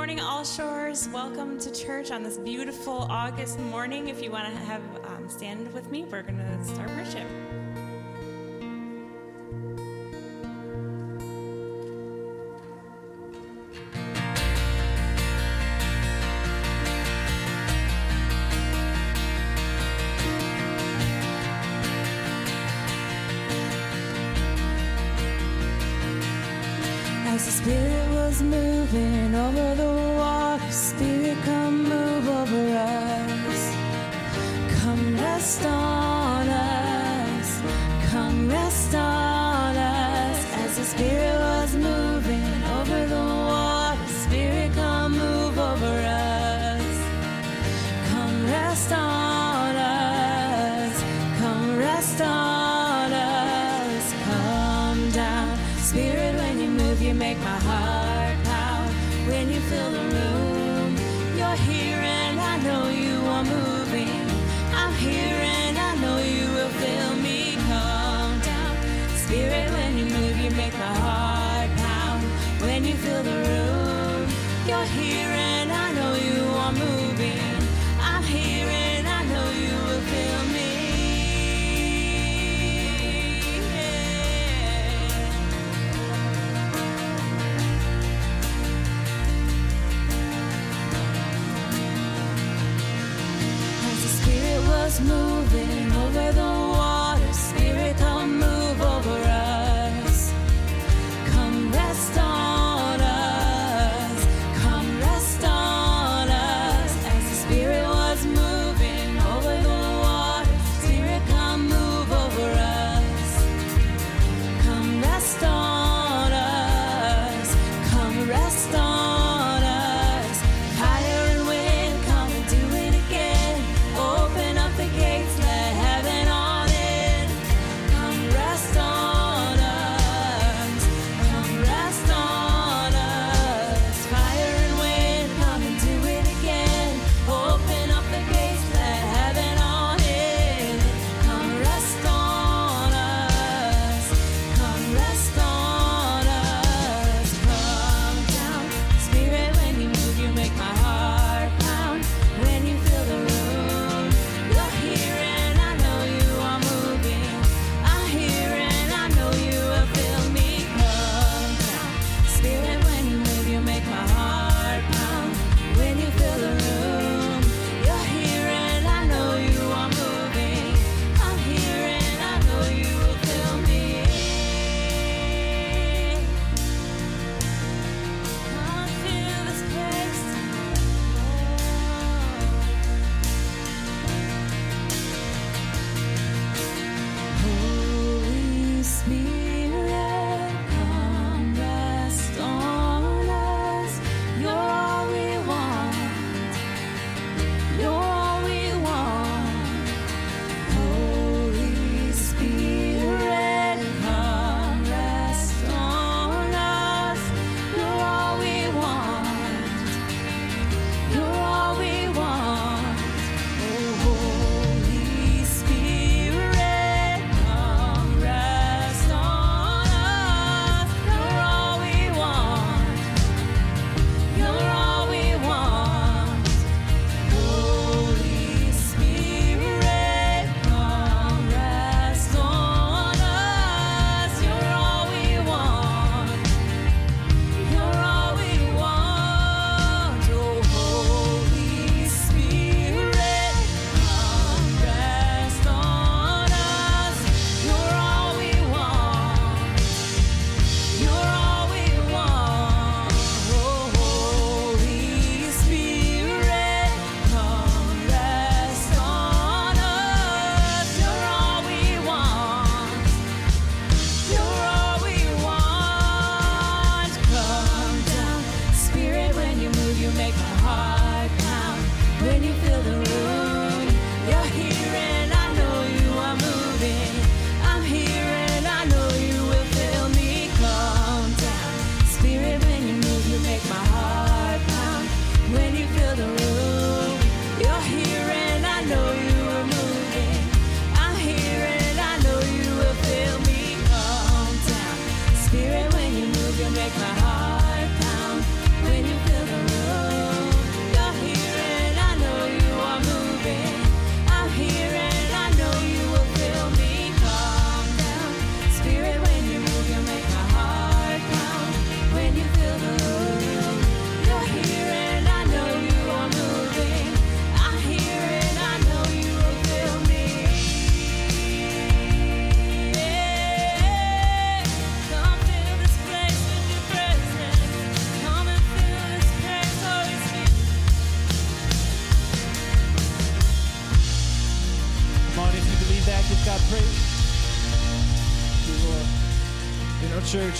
morning, All Shores. Welcome to church on this beautiful August morning. If you want to have um, stand with me, we're going to start worship.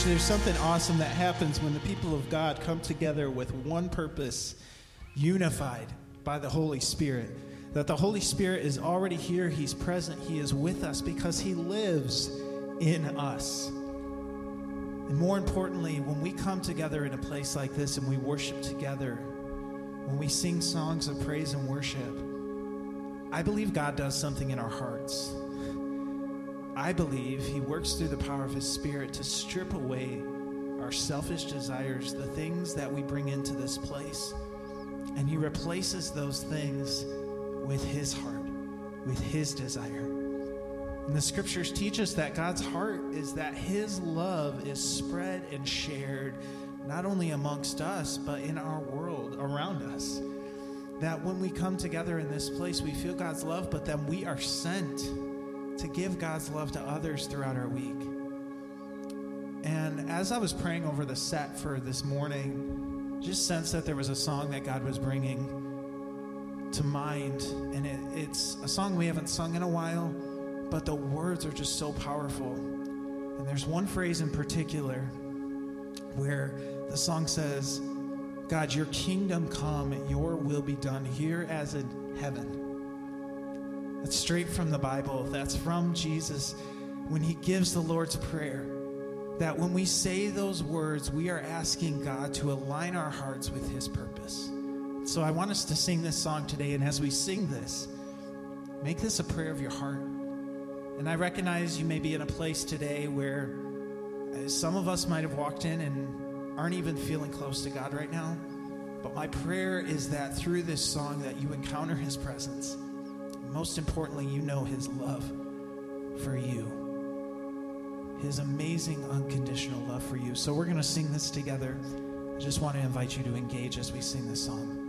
Church, there's something awesome that happens when the people of God come together with one purpose, unified by the Holy Spirit. That the Holy Spirit is already here, He's present, He is with us because He lives in us. And more importantly, when we come together in a place like this and we worship together, when we sing songs of praise and worship, I believe God does something in our hearts. I believe He works through the power of His Spirit to strip away our selfish desires, the things that we bring into this place. And He replaces those things with His heart, with His desire. And the scriptures teach us that God's heart is that His love is spread and shared not only amongst us, but in our world around us. That when we come together in this place, we feel God's love, but then we are sent to give God's love to others throughout our week. And as I was praying over the set for this morning, just sensed that there was a song that God was bringing to mind. And it, it's a song we haven't sung in a while, but the words are just so powerful. And there's one phrase in particular where the song says, God, your kingdom come, your will be done here as in heaven. That's straight from the Bible. That's from Jesus when he gives the Lord's Prayer. That when we say those words, we are asking God to align our hearts with his purpose. So I want us to sing this song today. And as we sing this, make this a prayer of your heart. And I recognize you may be in a place today where uh, some of us might have walked in and aren't even feeling close to God right now. But my prayer is that through this song that you encounter his presence most importantly, you know His love for you, His amazing unconditional love for you. So we're going to sing this together. I just want to invite you to engage as we sing this song.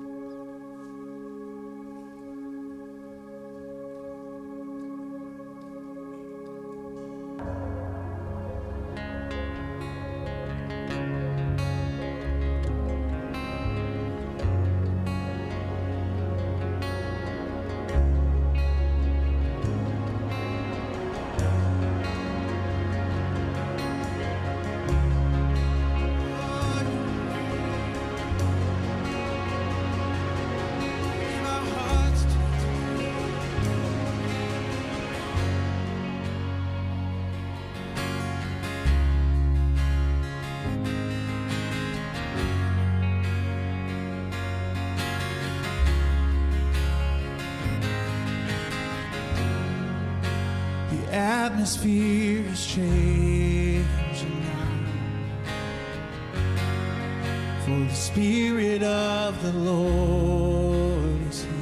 For the Spirit of the Lord is here.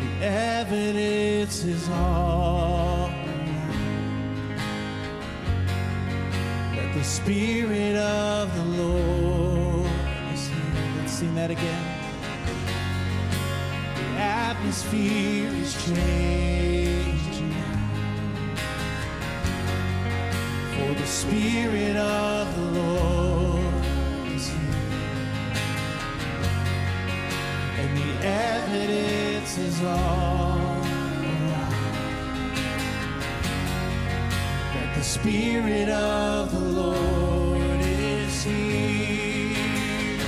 The evidence is all around that the Spirit of the Lord is here. Let's sing that again The atmosphere is changing Spirit of the Lord is here. And the evidence is all around that the Spirit of the Lord is here.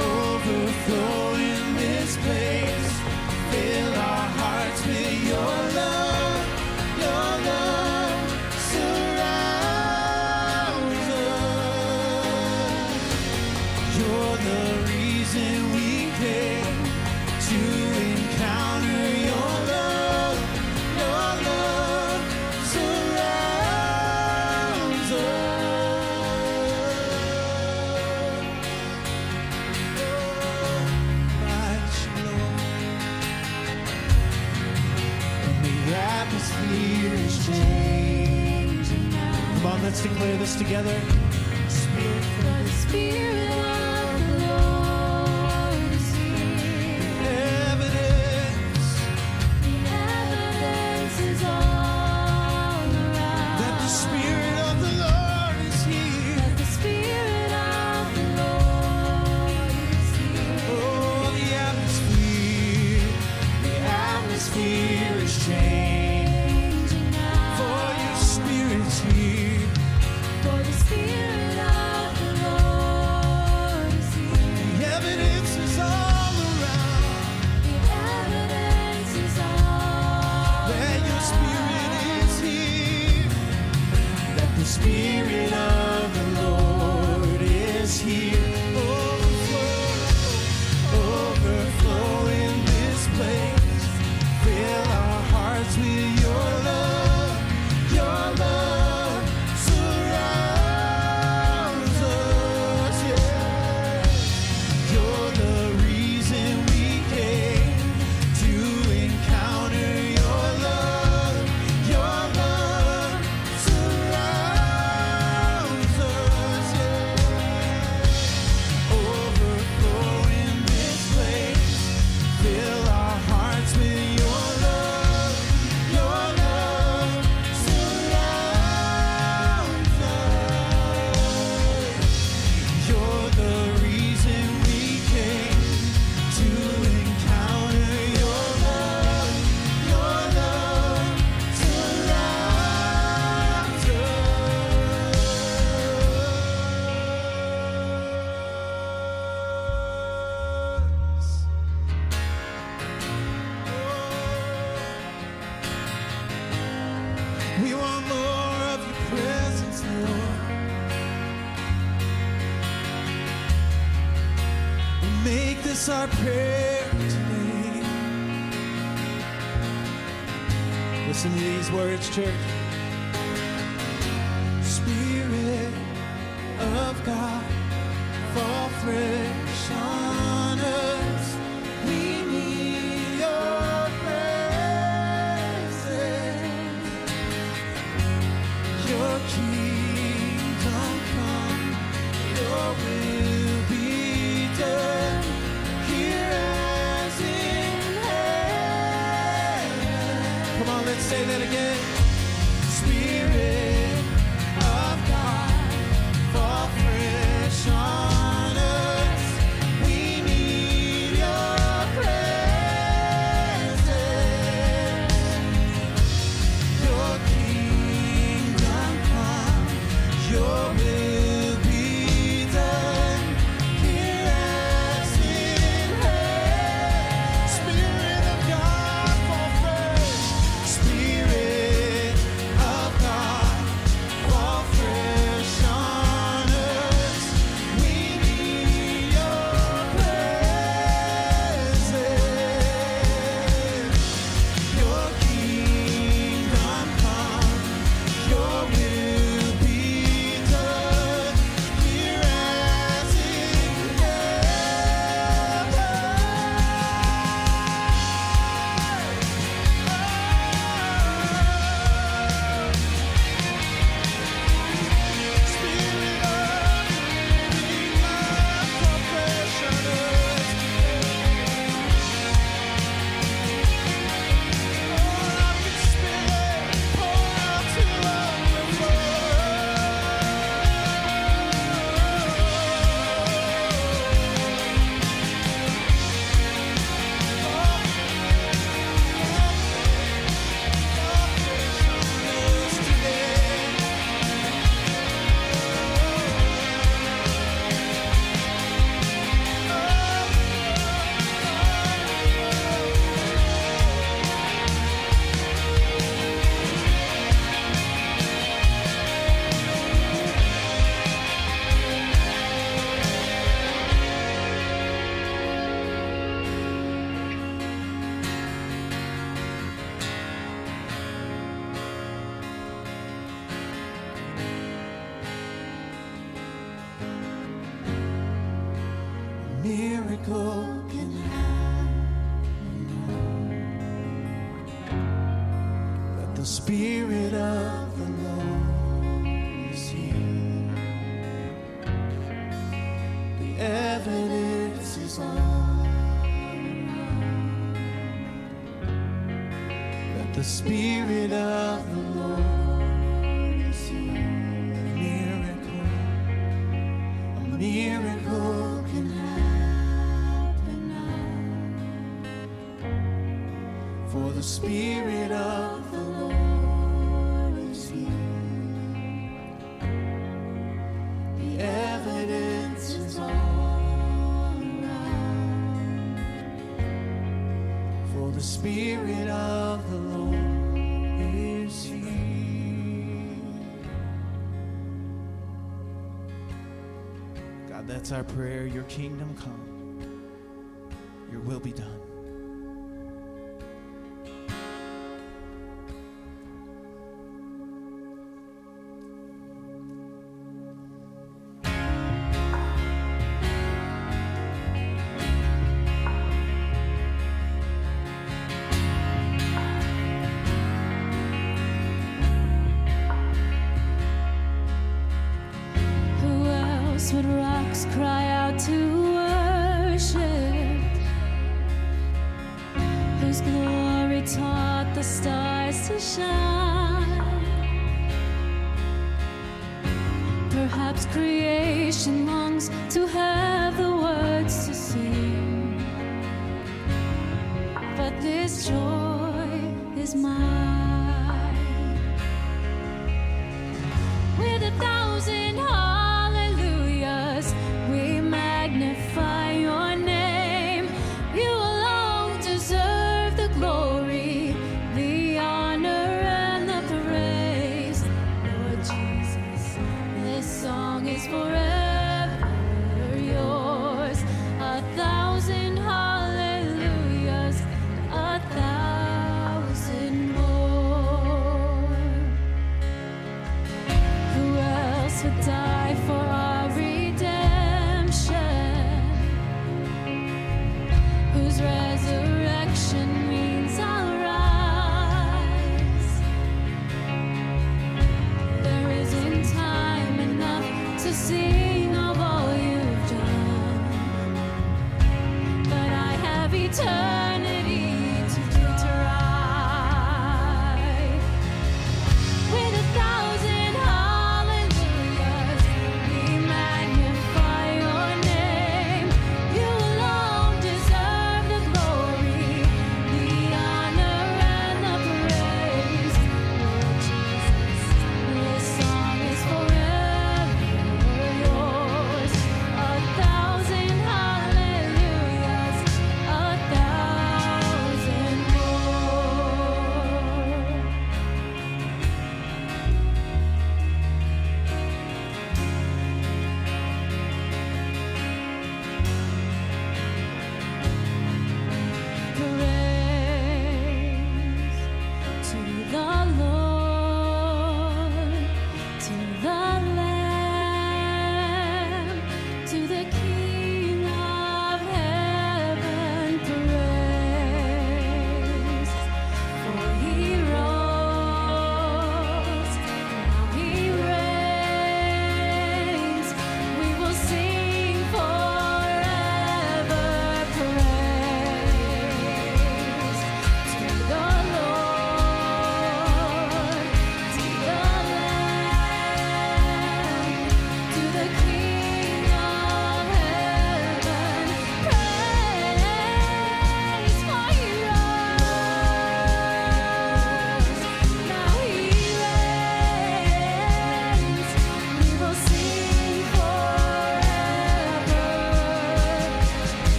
Overflow in this place. Fill our hearts with let's declare this together. Spirit, Church. The Spirit of the Lord is here. A miracle, a miracle can happen now. For the Spirit. That's our prayer. Your kingdom come.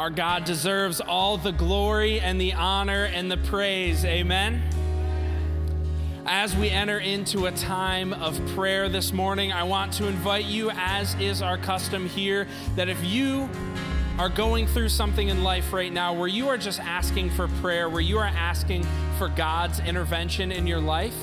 Our God deserves all the glory and the honor and the praise. Amen. As we enter into a time of prayer this morning, I want to invite you, as is our custom here, that if you are going through something in life right now where you are just asking for prayer, where you are asking for God's intervention in your life,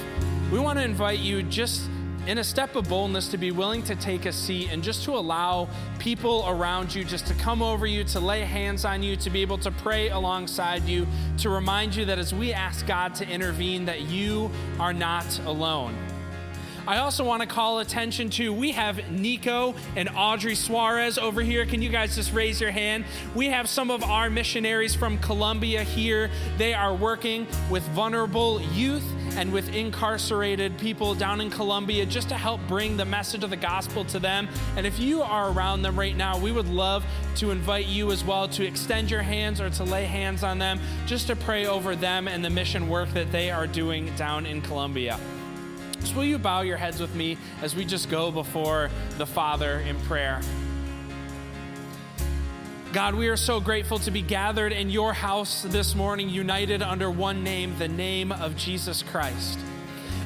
we want to invite you just in a step of boldness to be willing to take a seat and just to allow people around you just to come over you, to lay hands on you, to be able to pray alongside you, to remind you that as we ask God to intervene, that you are not alone. I also want to call attention to we have Nico and Audrey Suarez over here. Can you guys just raise your hand? We have some of our missionaries from Colombia here. They are working with vulnerable youth and with incarcerated people down in Colombia just to help bring the message of the gospel to them. And if you are around them right now, we would love to invite you as well to extend your hands or to lay hands on them just to pray over them and the mission work that they are doing down in Colombia. Will you bow your heads with me as we just go before the Father in prayer? God, we are so grateful to be gathered in your house this morning, united under one name, the name of Jesus Christ.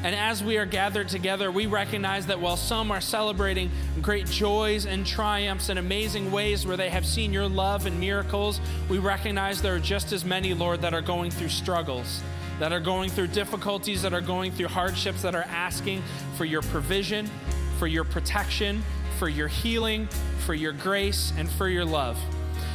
And as we are gathered together, we recognize that while some are celebrating great joys and triumphs and amazing ways where they have seen your love and miracles, we recognize there are just as many, Lord, that are going through struggles, that are going through difficulties, that are going through hardships, that are asking for your provision, for your protection, for your healing, for your grace, and for your love.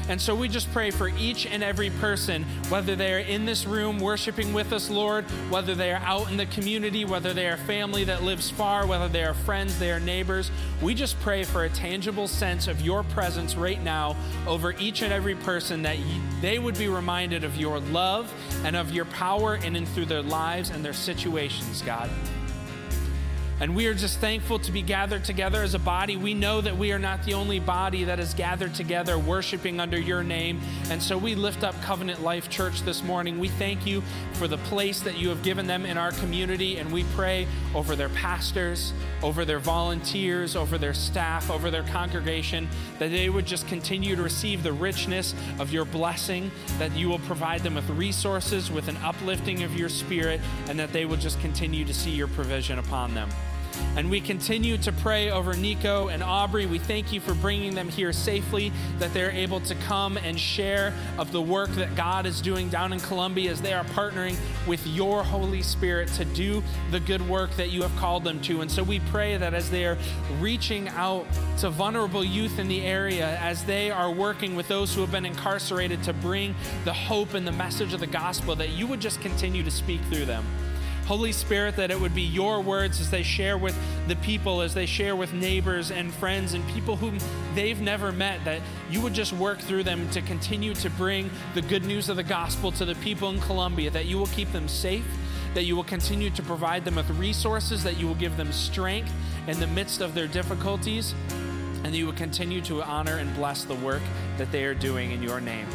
And so we just pray for each and every person, whether they are in this room worshiping with us, Lord, whether they are out in the community, whether they are family that lives far, whether they are friends, they are neighbors. We just pray for a tangible sense of your presence right now over each and every person that they would be reminded of your love and of your power in and through their lives and their situations, God. And we are just thankful to be gathered together as a body. We know that we are not the only body that is gathered together worshiping under your name. And so we lift up Covenant Life Church this morning. We thank you for the place that you have given them in our community. And we pray over their pastors, over their volunteers, over their staff, over their congregation, that they would just continue to receive the richness of your blessing, that you will provide them with resources, with an uplifting of your spirit, and that they will just continue to see your provision upon them. And we continue to pray over Nico and Aubrey. We thank you for bringing them here safely, that they're able to come and share of the work that God is doing down in Colombia as they are partnering with your Holy Spirit to do the good work that you have called them to. And so we pray that as they are reaching out to vulnerable youth in the area, as they are working with those who have been incarcerated to bring the hope and the message of the gospel, that you would just continue to speak through them. Holy Spirit, that it would be your words as they share with the people, as they share with neighbors and friends and people whom they've never met, that you would just work through them to continue to bring the good news of the gospel to the people in Colombia, that you will keep them safe, that you will continue to provide them with resources, that you will give them strength in the midst of their difficulties, and that you will continue to honor and bless the work that they are doing in your name.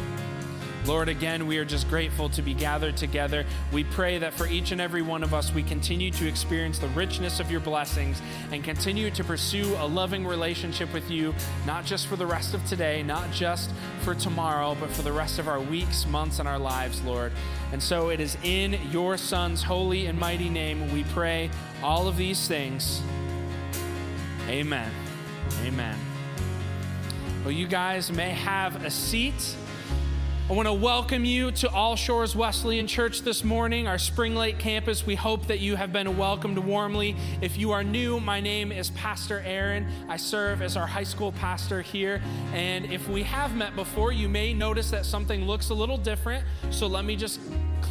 Lord, again, we are just grateful to be gathered together. We pray that for each and every one of us, we continue to experience the richness of your blessings and continue to pursue a loving relationship with you, not just for the rest of today, not just for tomorrow, but for the rest of our weeks, months, and our lives, Lord. And so it is in your Son's holy and mighty name we pray all of these things. Amen. Amen. Well, you guys may have a seat. I want to welcome you to All Shores Wesleyan Church this morning, our Spring Lake campus. We hope that you have been welcomed warmly. If you are new, my name is Pastor Aaron. I serve as our high school pastor here. And if we have met before, you may notice that something looks a little different. So let me just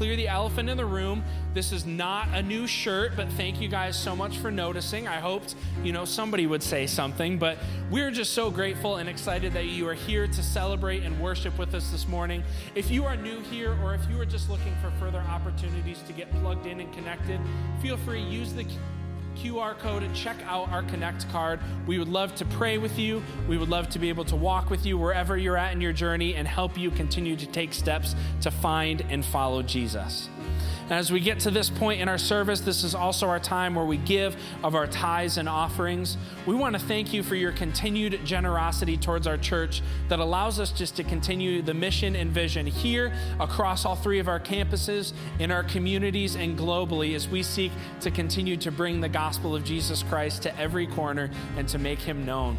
clear the elephant in the room. This is not a new shirt, but thank you guys so much for noticing. I hoped, you know, somebody would say something, but we're just so grateful and excited that you are here to celebrate and worship with us this morning. If you are new here or if you are just looking for further opportunities to get plugged in and connected, feel free use the QR code and check out our Connect card. We would love to pray with you. We would love to be able to walk with you wherever you're at in your journey and help you continue to take steps to find and follow Jesus. And as we get to this point in our service, this is also our time where we give of our tithes and offerings. We want to thank you for your continued generosity towards our church that allows us just to continue the mission and vision here across all three of our campuses, in our communities, and globally as we seek to continue to bring the gospel of Jesus Christ to every corner and to make him known.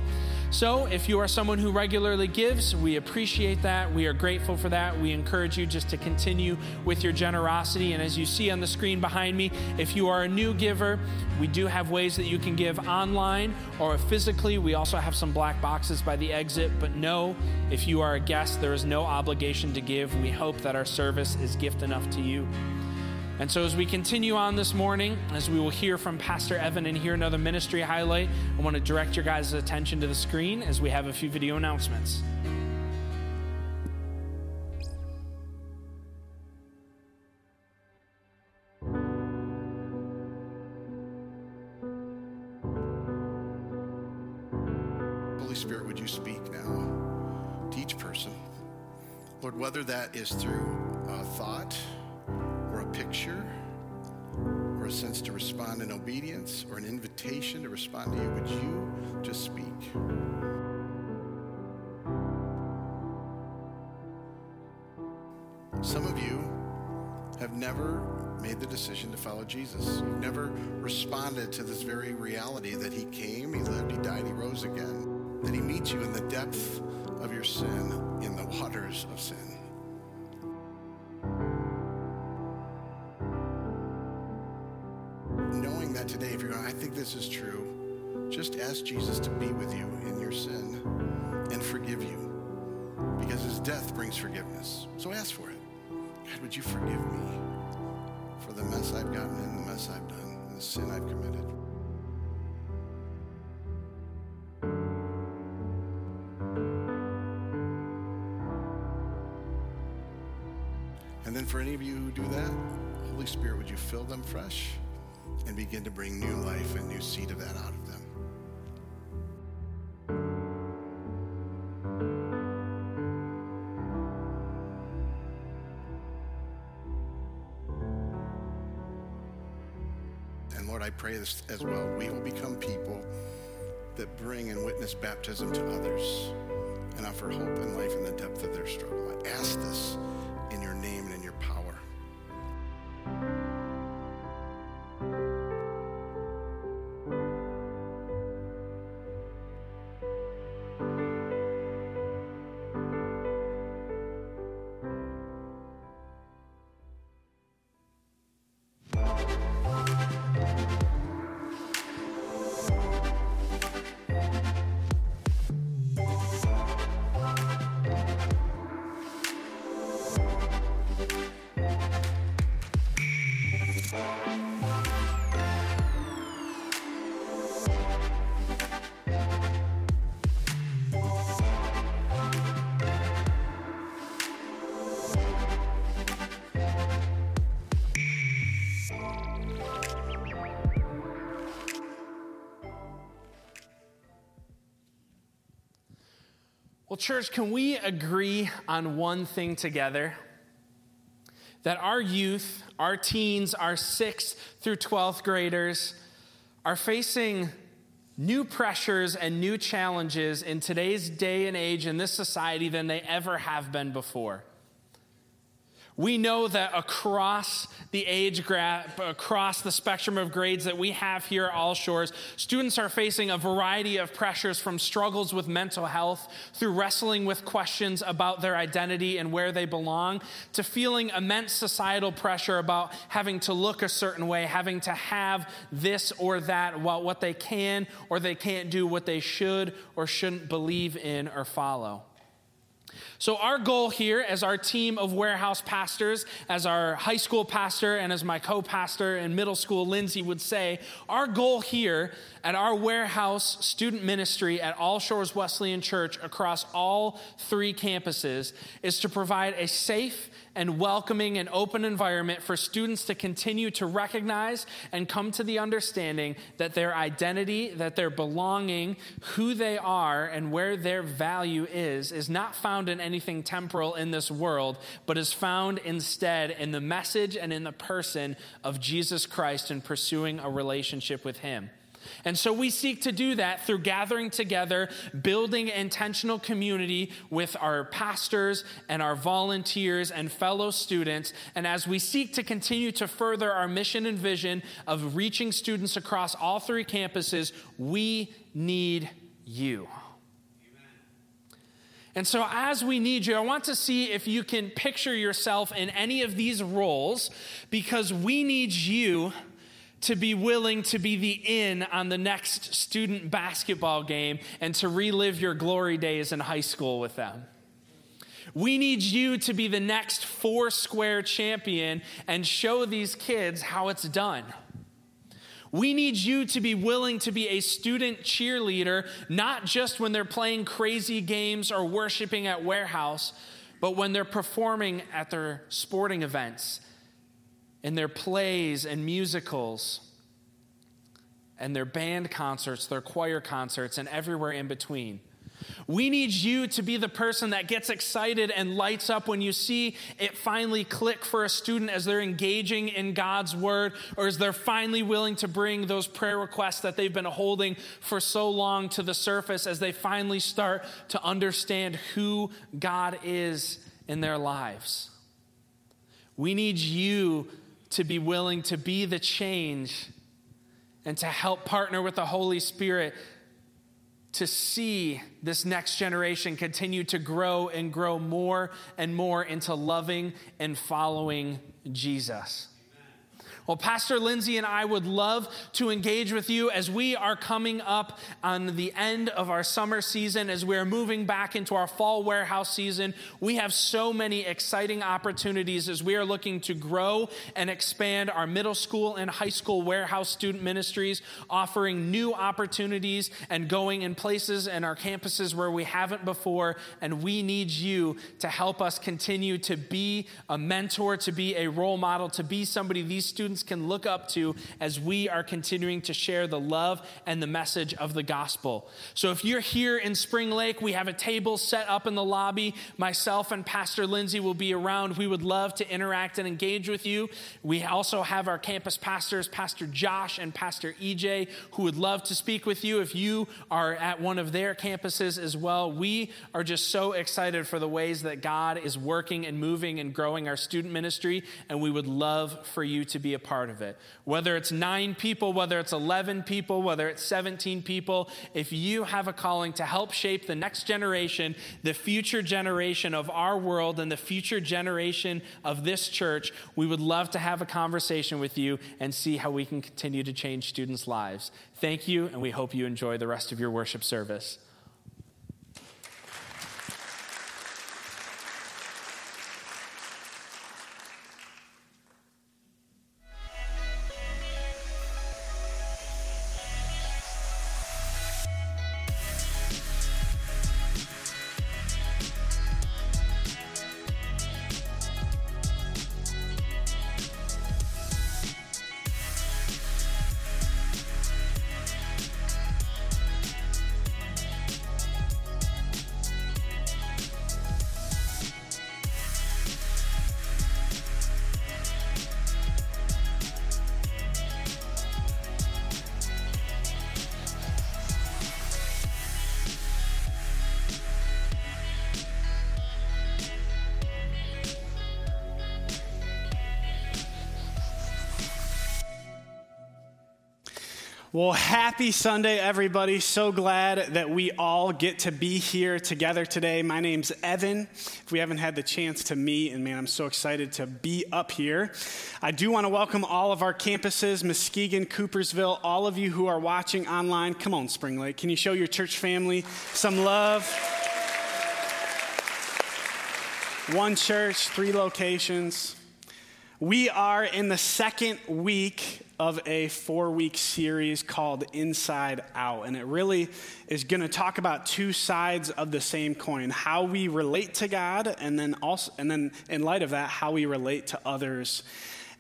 So, if you are someone who regularly gives, we appreciate that. We are grateful for that. We encourage you just to continue with your generosity. And as you see on the screen behind me, if you are a new giver, we do have ways that you can give online or physically. We also have some black boxes by the exit. But no, if you are a guest, there is no obligation to give. We hope that our service is gift enough to you. And so, as we continue on this morning, as we will hear from Pastor Evan and hear another ministry highlight, I want to direct your guys' attention to the screen as we have a few video announcements. Holy Spirit, would you speak now to each person? Lord, whether that is through a thought picture or a sense to respond in obedience or an invitation to respond to you, would you just speak? Some of you have never made the decision to follow Jesus. You've never responded to this very reality that He came, He lived, He died, He rose again, that He meets you in the depth of your sin, in the waters of sin. Today, if you're going, I think this is true, just ask Jesus to be with you in your sin and forgive you because His death brings forgiveness. So ask for it. God, would you forgive me for the mess I've gotten in, the mess I've done, and the sin I've committed? And then for any of you who do that, Holy Spirit, would you fill them fresh and begin to bring new life and new seed of that out of them? And Lord, I pray this as well. We will become people that bring and witness baptism to others and offer hope and life in the depth of their struggle. I ask this in your name and in church, can we agree on one thing together? That our youth, our teens, our 6th through 12th graders are facing new pressures and new challenges in today's day and age in this society than they ever have been before. We know that across the age gap, across the spectrum of grades that we have here at All Shores, students are facing a variety of pressures from struggles with mental health through wrestling with questions about their identity and where they belong to feeling immense societal pressure about having to look a certain way, having to have this or that, what they can or they can't do, what they should or shouldn't believe in or follow. So, our goal here as our team of warehouse pastors, as our high school pastor, and as my co pastor in middle school, Lindsay, would say, our goal here at our warehouse student ministry at All Shores Wesleyan Church across all three campuses is to provide a safe, and welcoming and open environment for students to continue to recognize and come to the understanding that their identity, that their belonging, who they are, and where their value is, is not found in anything temporal in this world, but is found instead in the message and in the person of Jesus Christ and pursuing a relationship with Him. And so we seek to do that through gathering together, building intentional community with our pastors and our volunteers and fellow students. And as we seek to continue to further our mission and vision of reaching students across all three campuses, we need you. And so, as we need you, I want to see if you can picture yourself in any of these roles because we need you to be willing to be the in on the next student basketball game and to relive your glory days in high school with them. We need you to be the next four square champion and show these kids how it's done. We need you to be willing to be a student cheerleader, not just when they're playing crazy games or worshiping at warehouse, but when they're performing at their sporting events in their plays and musicals and their band concerts, their choir concerts, and everywhere in between. We need you to be the person that gets excited and lights up when you see it finally click for a student as they're engaging in God's word or as they're finally willing to bring those prayer requests that they've been holding for so long to the surface as they finally start to understand who God is in their lives. We need you to be willing to be the change and to help partner with the Holy Spirit to see this next generation continue to grow and grow more and more into loving and following Jesus. Well, Pastor Lindsay and I would love to engage with you as we are coming up on the end of our summer season, as we're moving back into our fall warehouse season. We have so many exciting opportunities as we are looking to grow and expand our middle school and high school warehouse student ministries, offering new opportunities and going in places and our campuses where we haven't before. And we need you to help us continue to be a mentor, to be a role model, to be somebody these students students can look up to as we are continuing to share the love and the message of the gospel. So if you're here in Spring Lake, we have a table set up in the lobby. Myself and Pastor Lindsay will be around. We would love to interact and engage with you. We also have our campus pastors, Pastor Josh and Pastor EJ, who would love to speak with you if you are at one of their campuses as well. We are just so excited for the ways that God is working and moving and growing our student ministry, and we would love for you to be a part of it. Whether it's nine people, whether it's 11 people, whether it's 17 people, if you have a calling to help shape the next generation, the future generation of our world, and the future generation of this church, we would love to have a conversation with you and see how we can continue to change students' lives. Thank you, and we hope you enjoy the rest of your worship service. Well, happy Sunday, everybody. So glad that we all get to be here together today. My name's Evan. If we haven't had the chance to meet, and man, I'm so excited to be up here. I do want to welcome all of our campuses Muskegon, Coopersville, all of you who are watching online. Come on, Spring Lake. Can you show your church family some love? One church, three locations. We are in the second week of a four week series called Inside Out. And it really is going to talk about two sides of the same coin how we relate to God, and then also, and then in light of that, how we relate to others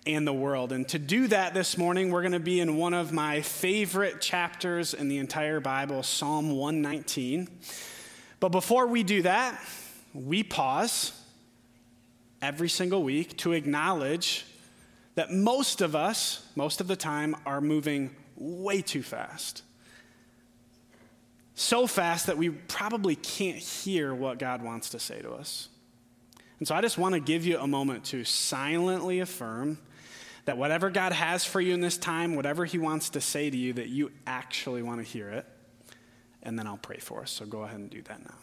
and the world. And to do that this morning, we're going to be in one of my favorite chapters in the entire Bible, Psalm 119. But before we do that, we pause every single week to acknowledge that most of us, most of the time, are moving way too fast. So fast that we probably can't hear what God wants to say to us. And so I just want to give you a moment to silently affirm that whatever God has for you in this time, whatever He wants to say to you, that you actually want to hear it. And then I'll pray for us. So go ahead and do that now.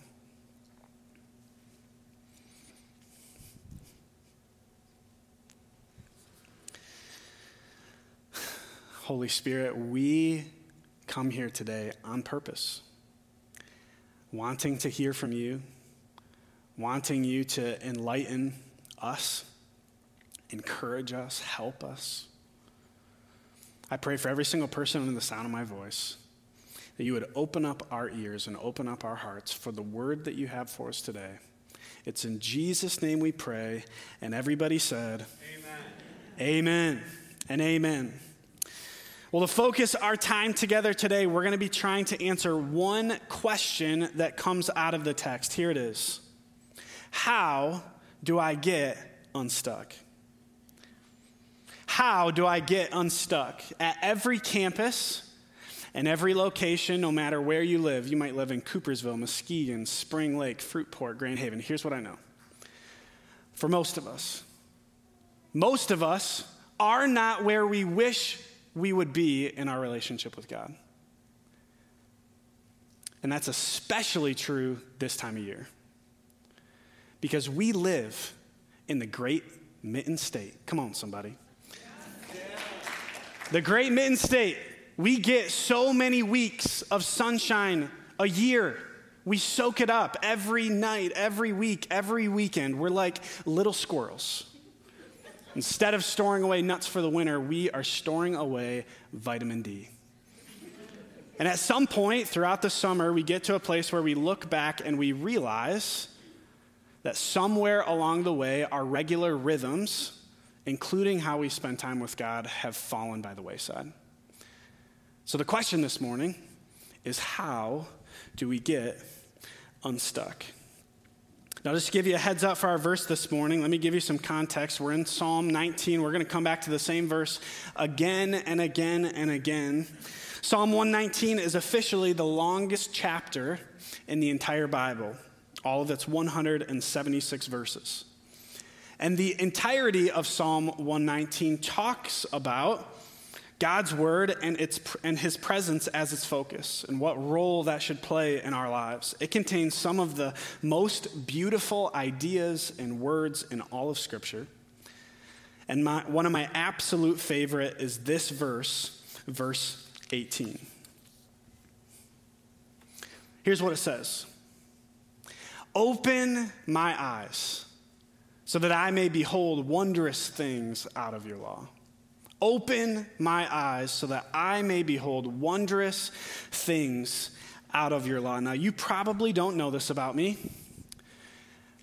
Holy Spirit, we come here today on purpose, wanting to hear from you, wanting you to enlighten us, encourage us, help us. I pray for every single person in the sound of my voice that you would open up our ears and open up our hearts for the word that you have for us today. It's in Jesus' name we pray. And everybody said, Amen. Amen and amen. Well, to focus our time together today, we're going to be trying to answer one question that comes out of the text. Here it is How do I get unstuck? How do I get unstuck? At every campus and every location, no matter where you live, you might live in Coopersville, Muskegon, Spring Lake, Fruitport, Grand Haven. Here's what I know. For most of us, most of us are not where we wish we would be in our relationship with God. And that's especially true this time of year. Because we live in the great mitten state. Come on, somebody. The great mitten state. We get so many weeks of sunshine a year. We soak it up every night, every week, every weekend. We're like little squirrels. Instead of storing away nuts for the winter, we are storing away vitamin D. And at some point throughout the summer, we get to a place where we look back and we realize that somewhere along the way, our regular rhythms, including how we spend time with God, have fallen by the wayside. So the question this morning is how do we get unstuck? Now, just to give you a heads up for our verse this morning, let me give you some context. We're in Psalm 19. We're going to come back to the same verse again and again and again. Psalm 119 is officially the longest chapter in the entire Bible, all of its 176 verses. And the entirety of Psalm 119 talks about God's word and, its, and his presence as its focus and what role that should play in our lives. It contains some of the most beautiful ideas and words in all of Scripture. And my, one of my absolute favorite is this verse, verse 18. Here's what it says Open my eyes so that I may behold wondrous things out of your law. Open my eyes so that I may behold wondrous things out of your law. Now, you probably don't know this about me,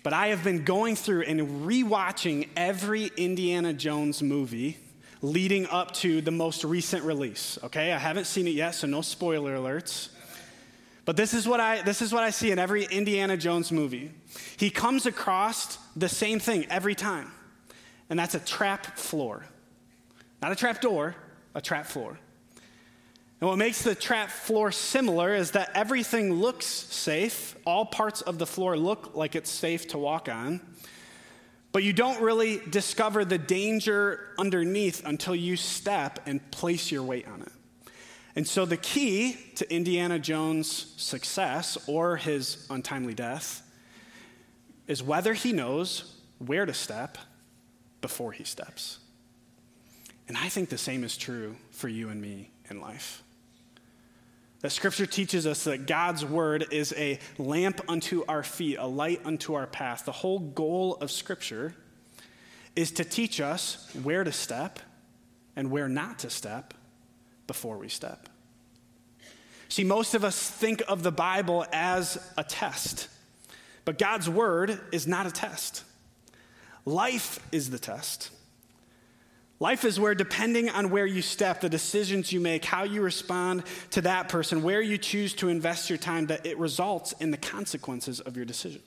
but I have been going through and rewatching every Indiana Jones movie leading up to the most recent release. Okay, I haven't seen it yet, so no spoiler alerts. But this is what I this is what I see in every Indiana Jones movie. He comes across the same thing every time. And that's a trap floor. Not a trap door, a trap floor. And what makes the trap floor similar is that everything looks safe. All parts of the floor look like it's safe to walk on. But you don't really discover the danger underneath until you step and place your weight on it. And so the key to Indiana Jones' success or his untimely death is whether he knows where to step before he steps. And I think the same is true for you and me in life. That scripture teaches us that God's word is a lamp unto our feet, a light unto our path. The whole goal of scripture is to teach us where to step and where not to step before we step. See, most of us think of the Bible as a test, but God's word is not a test. Life is the test. Life is where, depending on where you step, the decisions you make, how you respond to that person, where you choose to invest your time, that it results in the consequences of your decision.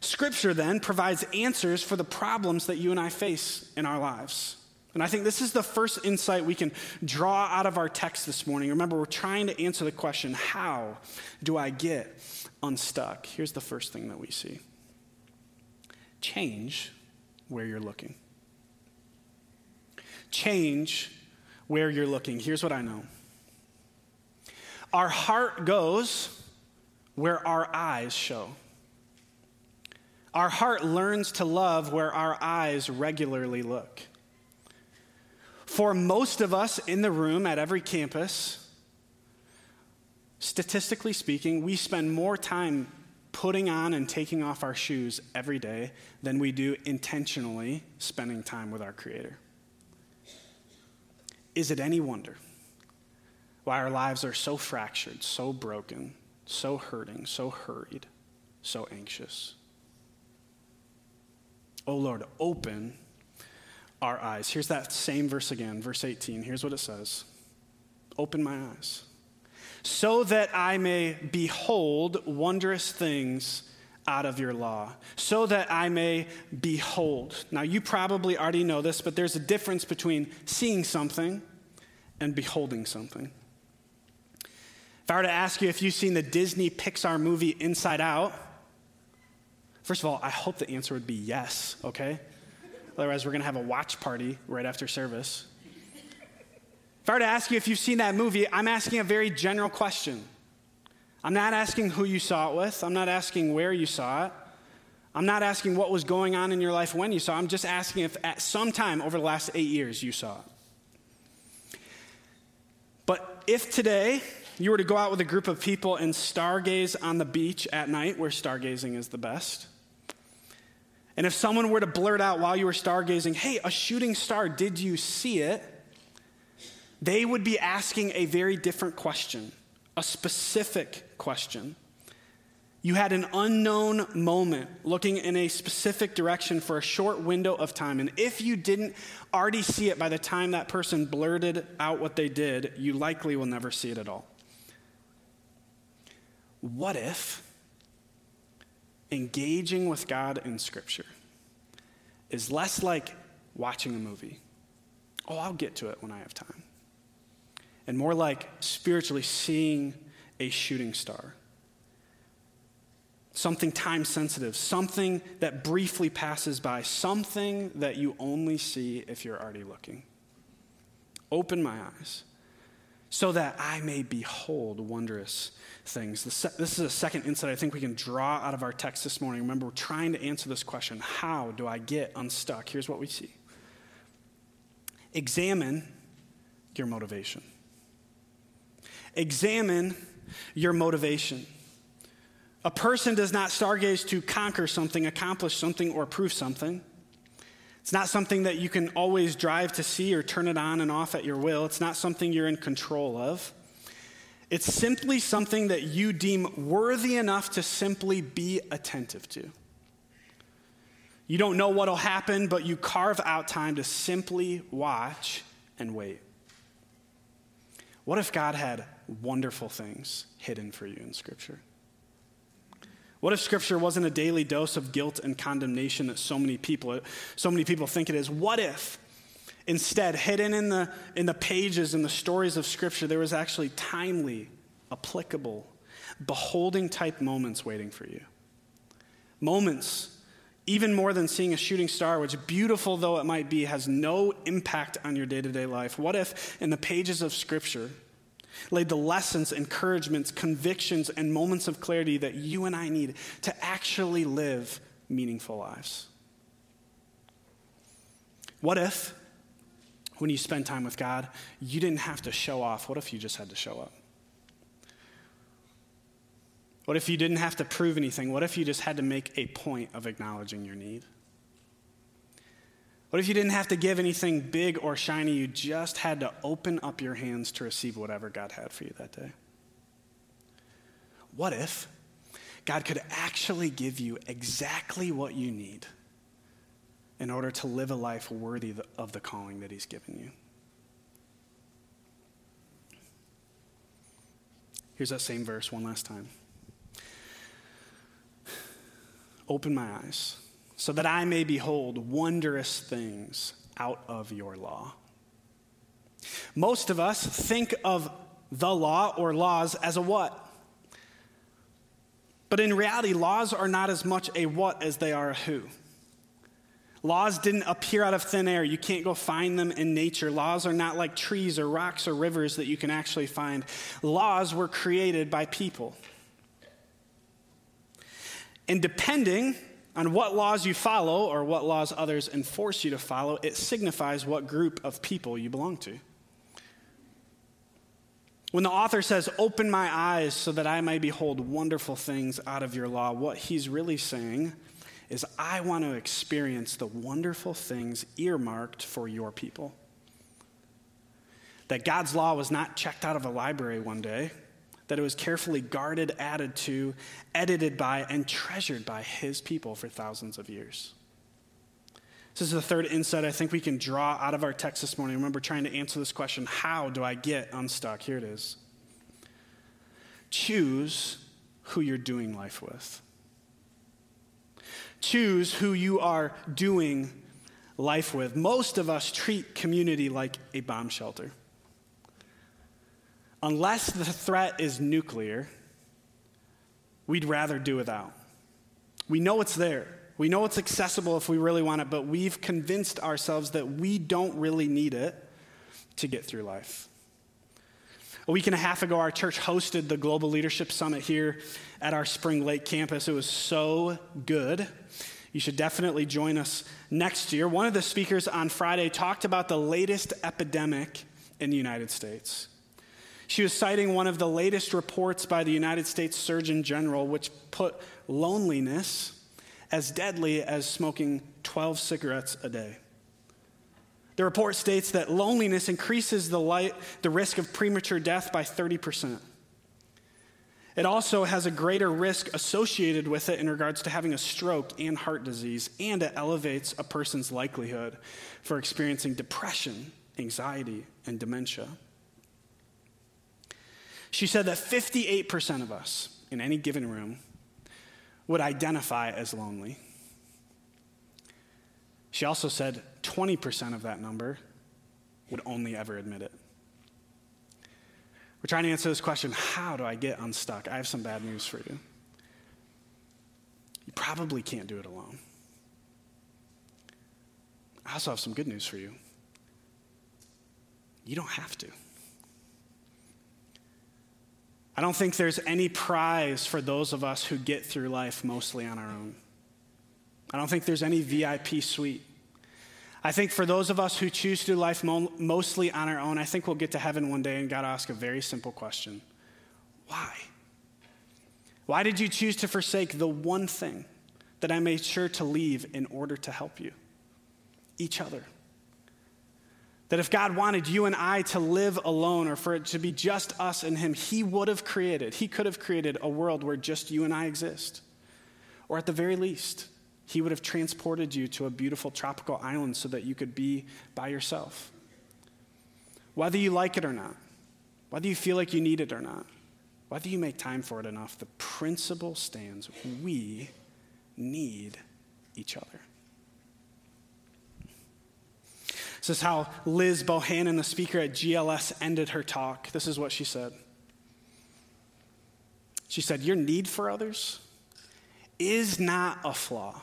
Scripture then provides answers for the problems that you and I face in our lives. And I think this is the first insight we can draw out of our text this morning. Remember, we're trying to answer the question how do I get unstuck? Here's the first thing that we see change where you're looking change where you're looking. Here's what I know our heart goes where our eyes show. Our heart learns to love where our eyes regularly look. For most of us in the room at every campus, statistically speaking, we spend more time putting on and taking off our shoes every day than we do intentionally spending time with our Creator. Is it any wonder why our lives are so fractured, so broken, so hurting, so hurried, so anxious? Oh Lord, open our eyes. Here's that same verse again, verse 18. Here's what it says Open my eyes, so that I may behold wondrous things out of your law, so that I may behold. Now, you probably already know this, but there's a difference between seeing something and beholding something. If I were to ask you if you've seen the Disney Pixar movie Inside Out, first of all, I hope the answer would be yes, okay? Otherwise, we're going to have a watch party right after service. If I were to ask you if you've seen that movie, I'm asking a very general question. I'm not asking who you saw it with. I'm not asking where you saw it. I'm not asking what was going on in your life when you saw it. I'm just asking if at some time over the last eight years you saw it. But if today you were to go out with a group of people and stargaze on the beach at night, where stargazing is the best, and if someone were to blurt out while you were stargazing, hey, a shooting star, did you see it? They would be asking a very different question a specific question. You had an unknown moment looking in a specific direction for a short window of time. And if you didn't already see it by the time that person blurted out what they did, you likely will never see it at all. What if engaging with God in Scripture is less like watching a movie? Oh, I'll get to it when I have time and more like spiritually seeing a shooting star. Something time sensitive, something that briefly passes by, something that you only see if you're already looking. Open my eyes so that I may behold wondrous things. This is a second insight I think we can draw out of our text this morning. Remember, we're trying to answer this question how do I get unstuck? Here's what we see examine your motivation. Examine your motivation. A person does not stargaze to conquer something, accomplish something, or prove something. It's not something that you can always drive to see or turn it on and off at your will. It's not something you're in control of. It's simply something that you deem worthy enough to simply be attentive to. You don't know what'll happen, but you carve out time to simply watch and wait. What if God had wonderful things hidden for you in Scripture? What if Scripture wasn't a daily dose of guilt and condemnation that so many people, so many people think it is? What if instead, hidden in the, in the pages and the stories of Scripture, there was actually timely, applicable, beholding type moments waiting for you? Moments even more than seeing a shooting star, which, beautiful though it might be, has no impact on your day to day life? What if in the pages of Scripture laid the lessons, encouragements, convictions, and moments of clarity that you and I need to actually live meaningful lives. What if, when you spend time with God, you didn't have to show off? What if you just had to show up? What if you didn't have to prove anything? What if you just had to make a point of acknowledging your need? What if you didn't have to give anything big or shiny? You just had to open up your hands to receive whatever God had for you that day? What if God could actually give you exactly what you need in order to live a life worthy of the calling that He's given you? Here's that same verse one last time. Open my eyes so that I may behold wondrous things out of your law. Most of us think of the law or laws as a what? But in reality, laws are not as much a what as they are a who. Laws didn't appear out of thin air. You can't go find them in nature. Laws are not like trees or rocks or rivers that you can actually find. Laws were created by people. And depending on what laws you follow or what laws others enforce you to follow, it signifies what group of people you belong to. When the author says, Open my eyes so that I may behold wonderful things out of your law, what he's really saying is, I want to experience the wonderful things earmarked for your people. That God's law was not checked out of a library one day, that it was carefully guarded, added to, edited by, and treasured by his people for thousands of years. This is the third insight I think we can draw out of our text this morning. Remember, trying to answer this question how do I get unstuck? Here it is. Choose who you're doing life with. Choose who you are doing life with. Most of us treat community like a bomb shelter unless the threat is nuclear, we'd rather do without. We know it's there. We know it's accessible if we really want it, but we've convinced ourselves that we don't really need it to get through life. A week and a half ago, our church hosted the Global Leadership Summit here at our Spring Lake campus. It was so good. You should definitely join us next year. One of the speakers on Friday talked about the latest epidemic in the United States. She was citing one of the latest reports by the United States Surgeon General, which put loneliness as deadly as smoking 12 cigarettes a day. The report states that loneliness increases the, light, the risk of premature death by 30%. It also has a greater risk associated with it in regards to having a stroke and heart disease, and it elevates a person's likelihood for experiencing depression, anxiety, and dementia. She said that 58% of us in any given room would identify as lonely. She also said 20% of that number would only ever admit it. We're trying to answer this question how do I get unstuck? I have some bad news for you. You probably can't do it alone. I also have some good news for you. You don't have to. I don't think there's any prize for those of us who get through life mostly on our own. I don't think there's any VIP suite. I think for those of us who choose to do life mo- mostly on our own, I think we'll get to heaven one day and God ask a very simple question Why? Why did you choose to forsake the one thing that I made sure to leave in order to help you? Each other. That if God wanted you and I to live alone or for it to be just us and Him, He would have created, He could have created a world where just you and I exist. Or at the very least, He would have transported you to a beautiful tropical island so that you could be by yourself. Whether you like it or not, whether you feel like you need it or not, whether you make time for it enough, the principle stands we need each other. This is how Liz Bohannon, the speaker at GLS, ended her talk. This is what she said. She said, Your need for others is not a flaw,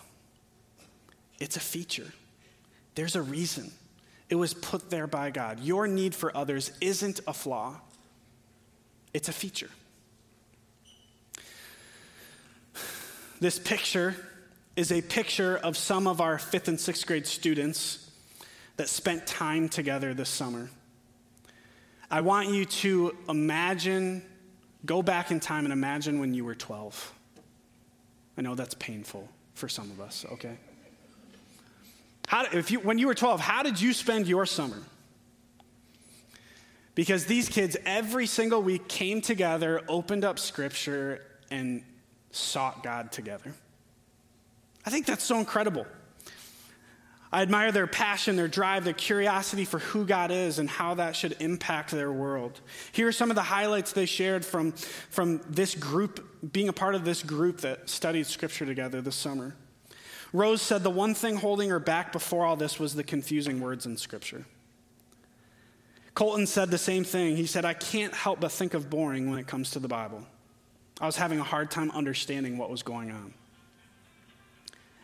it's a feature. There's a reason. It was put there by God. Your need for others isn't a flaw, it's a feature. This picture is a picture of some of our fifth and sixth grade students that spent time together this summer. I want you to imagine Go back in time and imagine when you were 12. I know that's painful for some of us, okay? How, if you, when you were 12, how did you spend your summer? Because these kids every single week came together, opened up scripture, and sought God together. I think that's so incredible. I admire their passion, their drive, their curiosity for who God is and how that should impact their world. Here are some of the highlights they shared from, from this group, being a part of this group that studied scripture together this summer. Rose said the one thing holding her back before all this was the confusing words in scripture. Colton said the same thing. He said, I can't help but think of boring when it comes to the Bible. I was having a hard time understanding what was going on.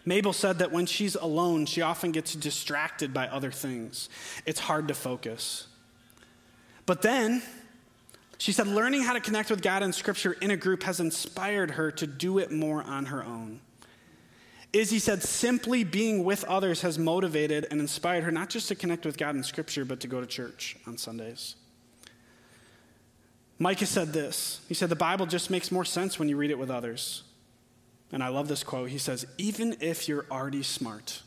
Mabel said that when she's alone, she often gets distracted by other things. It's hard to focus. But then, she said, learning how to connect with God and Scripture in a group has inspired her to do it more on her own. Izzy said, simply being with others has motivated and inspired her not just to connect with God and Scripture, but to go to church on Sundays. Micah said this He said, The Bible just makes more sense when you read it with others. And I love this quote. He says, Even if you're already smart,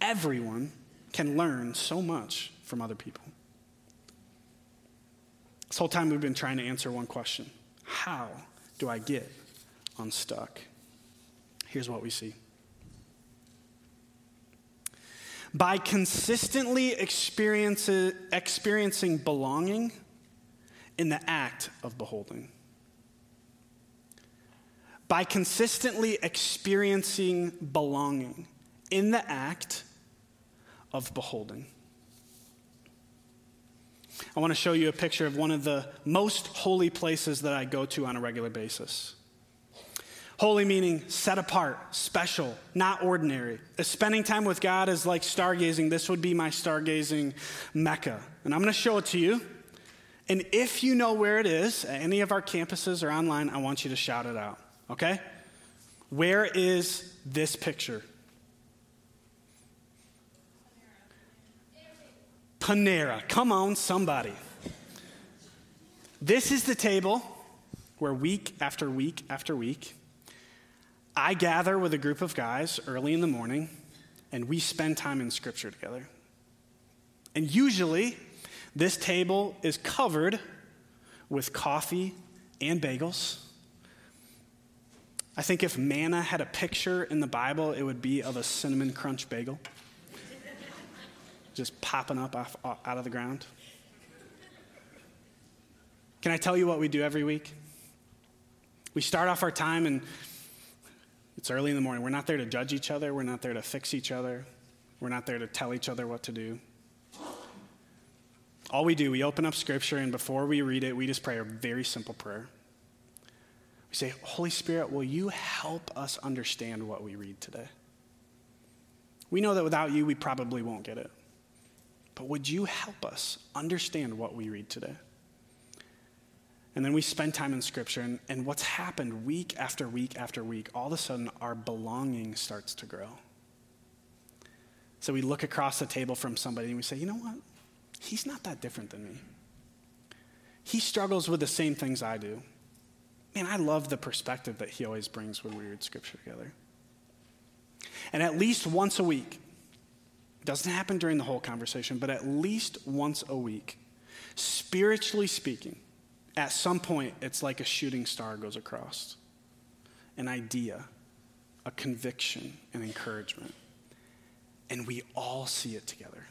everyone can learn so much from other people. This whole time we've been trying to answer one question How do I get unstuck? Here's what we see. By consistently experiencing belonging in the act of beholding by consistently experiencing belonging in the act of beholding. I want to show you a picture of one of the most holy places that I go to on a regular basis. Holy meaning set apart, special, not ordinary. Spending time with God is like stargazing, this would be my stargazing mecca. And I'm going to show it to you. And if you know where it is at any of our campuses or online, I want you to shout it out okay? Where is this picture? Panera. Come on, somebody. This is the table where week after week after week, I gather with a group of guys early in the morning and we spend time in Scripture together. And usually, this table is covered with coffee and bagels I think if manna had a picture in the Bible, it would be of a cinnamon crunch bagel just popping up off, out of the ground. Can I tell you what we do every week? We start off our time and it's early in the morning. We're not there to judge each other, we're not there to fix each other, we're not there to tell each other what to do. All we do, we open up scripture, and before we read it, we just pray a very simple prayer. We say, Holy Spirit, will you help us understand what we read today? We know that without you, we probably won't get it. But would you help us understand what we read today? And then we spend time in Scripture, and, and what's happened week after week after week, all of a sudden our belonging starts to grow. So we look across the table from somebody and we say, you know what? He's not that different than me. He struggles with the same things I do man, I love the perspective that he always brings when we read scripture together. And at least once a week, doesn't happen during the whole conversation, but at least once a week, spiritually speaking, at some point, it's like a shooting star goes across an idea, a conviction, an encouragement. And we all see it together.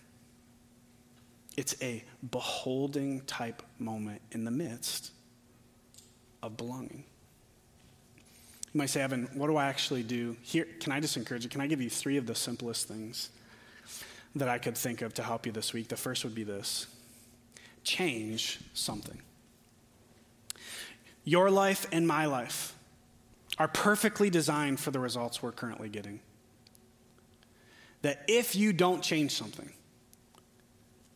It's a beholding type moment in the midst of belonging. You might say, Evan, what do I actually do? Here, can I just encourage you? Can I give you three of the simplest things that I could think of to help you this week? The first would be this change something. Your life and my life are perfectly designed for the results we're currently getting. That if you don't change something,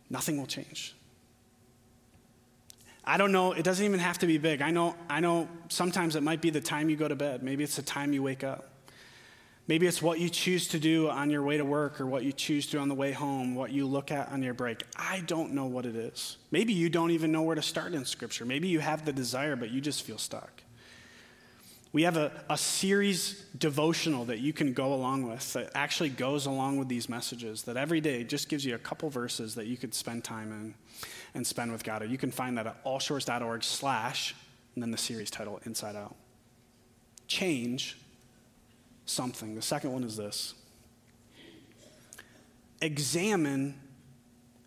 nothing will change. I don't know, it doesn't even have to be big. I know, I know sometimes it might be the time you go to bed. Maybe it's the time you wake up. Maybe it's what you choose to do on your way to work or what you choose to do on the way home, what you look at on your break. I don't know what it is. Maybe you don't even know where to start in Scripture. Maybe you have the desire, but you just feel stuck. We have a, a series devotional that you can go along with that actually goes along with these messages, that every day just gives you a couple verses that you could spend time in and spend with God. Or you can find that at allshores.org slash, and then the series title, Inside Out. Change something. The second one is this examine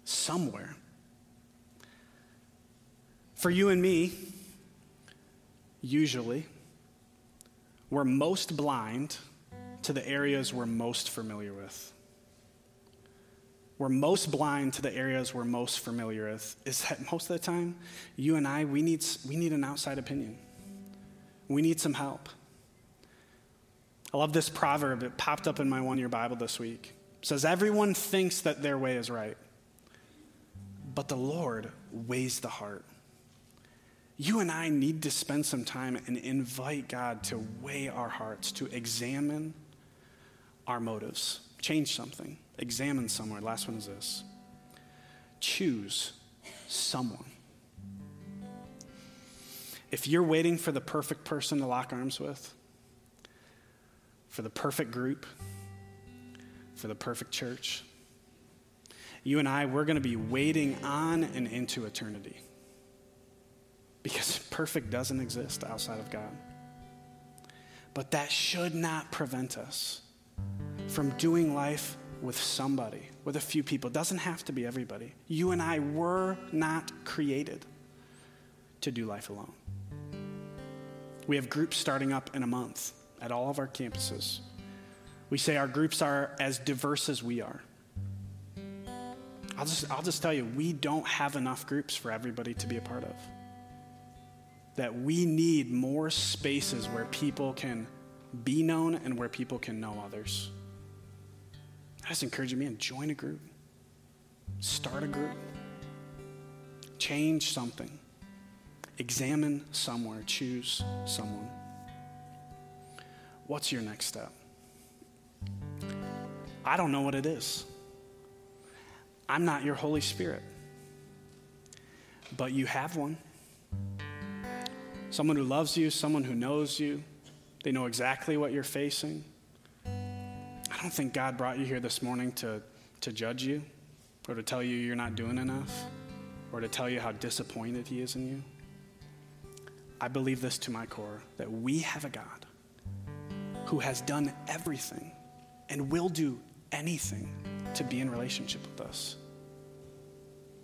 somewhere. For you and me, usually, we're most blind to the areas we're most familiar with. We're most blind to the areas we're most familiar with. Is that most of the time, you and I, we need, we need an outside opinion. We need some help. I love this proverb. It popped up in my one year Bible this week. It says, Everyone thinks that their way is right, but the Lord weighs the heart. You and I need to spend some time and invite God to weigh our hearts, to examine our motives, change something, examine somewhere. Last one is this choose someone. If you're waiting for the perfect person to lock arms with, for the perfect group, for the perfect church. You and I, we're going to be waiting on and into eternity because perfect doesn't exist outside of God. But that should not prevent us from doing life with somebody, with a few people. It doesn't have to be everybody. You and I were not created to do life alone. We have groups starting up in a month at all of our campuses. We say our groups are as diverse as we are. I'll just, I'll just tell you, we don't have enough groups for everybody to be a part of. That we need more spaces where people can be known and where people can know others. I just encourage you, man, join a group, start a group, change something, examine somewhere, choose someone. What's your next step? I don't know what it is. I'm not your Holy Spirit. But you have one. Someone who loves you, someone who knows you. They know exactly what you're facing. I don't think God brought you here this morning to, to judge you or to tell you you're not doing enough or to tell you how disappointed He is in you. I believe this to my core that we have a God who has done everything and will do anything to be in relationship with us.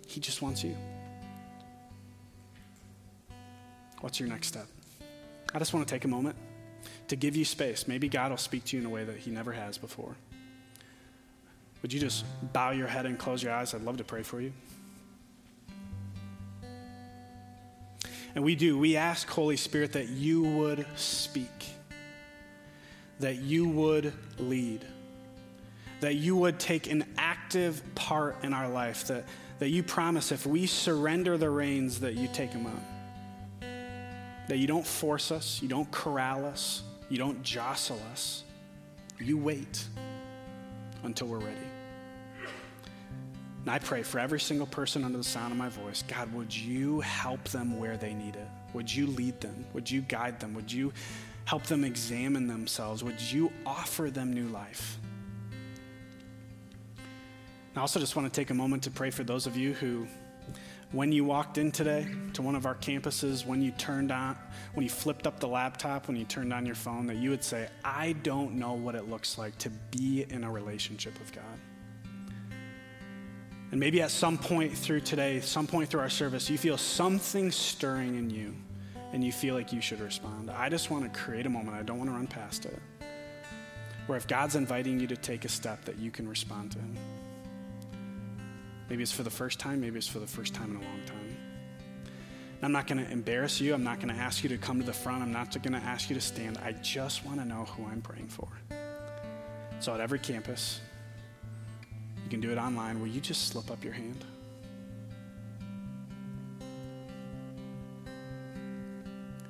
He just wants you. What's your next step? I just want to take a moment to give you space. Maybe God will speak to you in a way that He never has before. Would you just bow your head and close your eyes? I'd love to pray for you. And we do. We ask, Holy Spirit, that you would speak that you would lead, that you would take an active part in our life, that, that you promise if we surrender the reins, that you take them up. That you don't force us, you don't corral us, you don't jostle us. You wait until we're ready. And I pray for every single person under the sound of my voice God, would you help them where they need it? Would you lead them? Would you guide them? Would you help them examine themselves? Would you offer them new life? I also just want to take a moment to pray for those of you who, when you walked in today to one of our campuses, when you turned on, when you flipped up the laptop, when you turned on your phone, that you would say, I don't know what it looks like to be in a relationship with God. And maybe at some point through today, some point through our service, you feel something stirring in you and you feel like you should respond. I just want to create a moment. I don't want to run past it. Where if God's inviting you to take a step, that you can respond to Him. Maybe it's for the first time, maybe it's for the first time in a long time. I'm not going to embarrass you. I'm not going to ask you to come to the front. I'm not going to ask you to stand. I just want to know who I'm praying for. So at every campus, you can do it online. Will you just slip up your hand?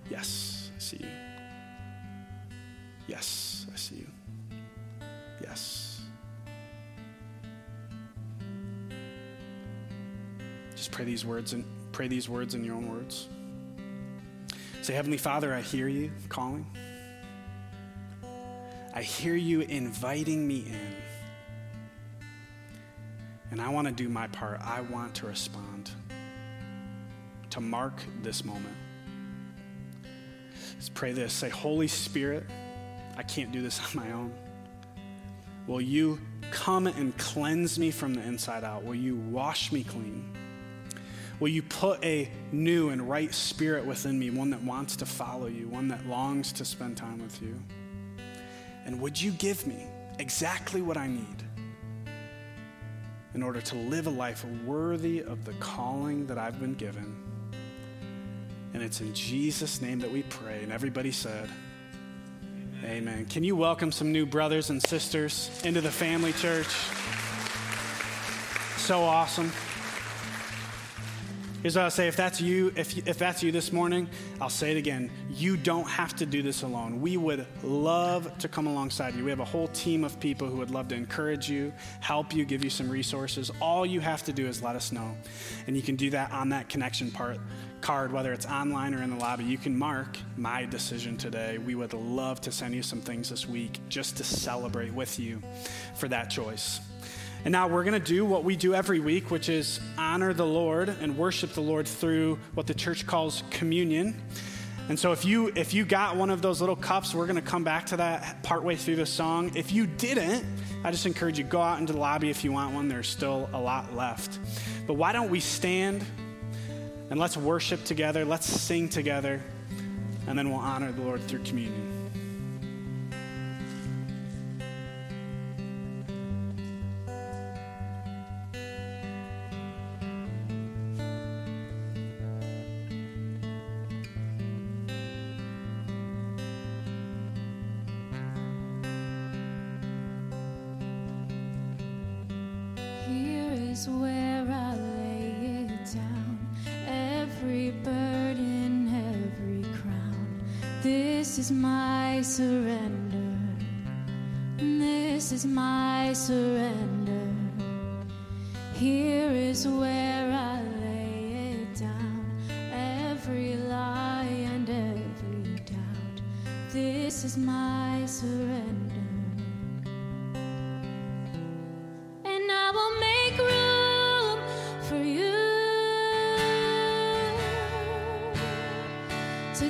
Yes, I see you. Yes, I see you. Yes. Just pray these words and pray these words in your own words. Say, Heavenly Father, I hear you calling. I hear you inviting me in. And I want to do my part. I want to respond to mark this moment. Let's pray this. Say, Holy Spirit, I can't do this on my own. Will you come and cleanse me from the inside out? Will you wash me clean? Will you put a new and right spirit within me, one that wants to follow you, one that longs to spend time with you? And would you give me exactly what I need in order to live a life worthy of the calling that I've been given? And it's in Jesus' name that we pray. And everybody said, Amen. Amen. Can you welcome some new brothers and sisters into the family church? So awesome. Here's what I'll say if that's you, if, if that's you this morning, I'll say it again. You don't have to do this alone. We would love to come alongside you. We have a whole team of people who would love to encourage you, help you, give you some resources. All you have to do is let us know. And you can do that on that connection part card, whether it's online or in the lobby. You can mark my decision today. We would love to send you some things this week just to celebrate with you for that choice. And now we're going to do what we do every week, which is honor the Lord and worship the Lord through what the church calls communion. And so if you if you got one of those little cups, we're going to come back to that partway through the song. If you didn't, I just encourage you go out into the lobby if you want one. There's still a lot left. But why don't we stand and let's worship together, let's sing together, and then we'll honor the Lord through communion.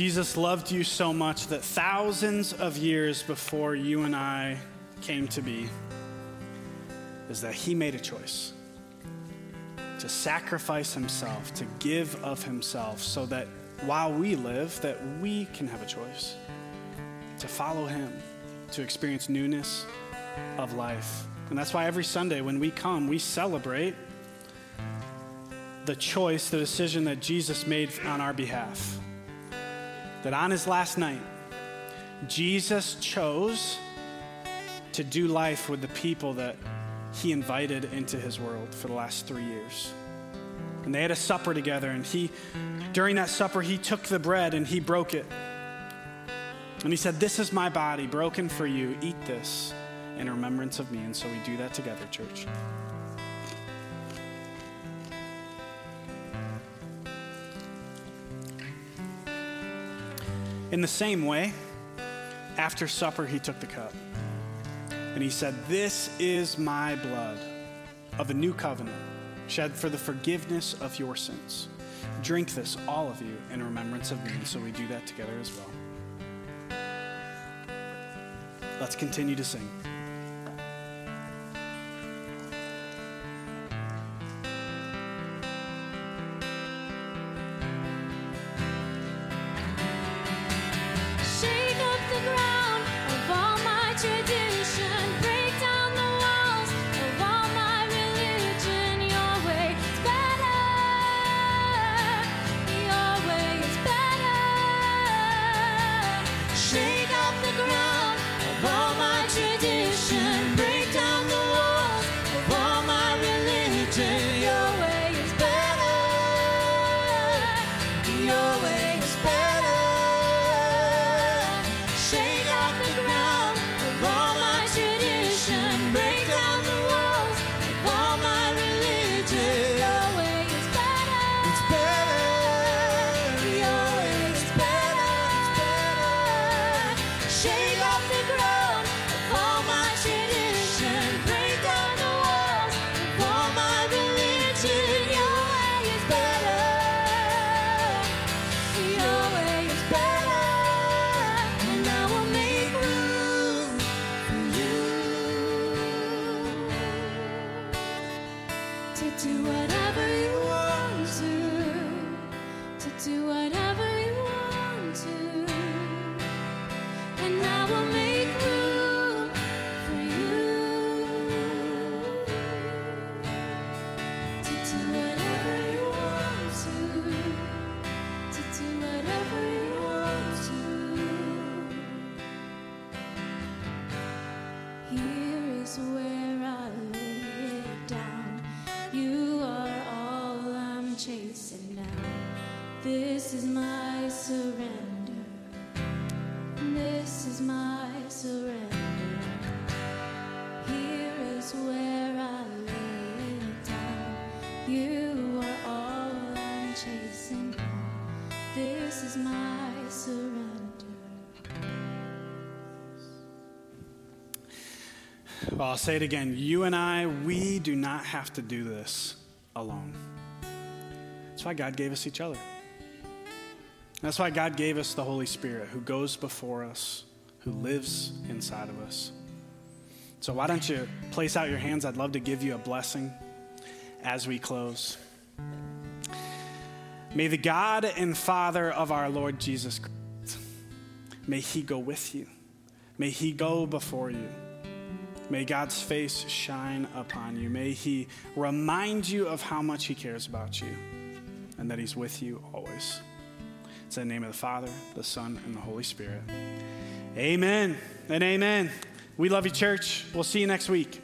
Jesus loved you so much that thousands of years before you and I came to be, is that he made a choice to sacrifice himself, to give of himself, so that while we live, that we can have a choice to follow him, to experience newness of life. And that's why every Sunday when we come, we celebrate the choice, the decision that Jesus made on our behalf. That on his last night, Jesus chose to do life with the people that he invited into his world for the last three years. And they had a supper together, and he, during that supper, he took the bread and he broke it. And he said, This is my body broken for you. Eat this in remembrance of me. And so we do that together, church. In the same way, after supper, he took the cup. And he said, This is my blood of a new covenant, shed for the forgiveness of your sins. Drink this, all of you, in remembrance of me. So we do that together as well. Let's continue to sing. I'll say it again. You and I, we do not have to do this alone. That's why God gave us each other. That's why God gave us the Holy Spirit who goes before us, who lives inside of us. So, why don't you place out your hands? I'd love to give you a blessing as we close. May the God and Father of our Lord Jesus Christ, may He go with you. May He go before you. May God's face shine upon you. May He remind you of how much He cares about you and that He's with you always. It's in the name of the Father, the Son, and the Holy Spirit. Amen and amen. We love you, church. We'll see you next week.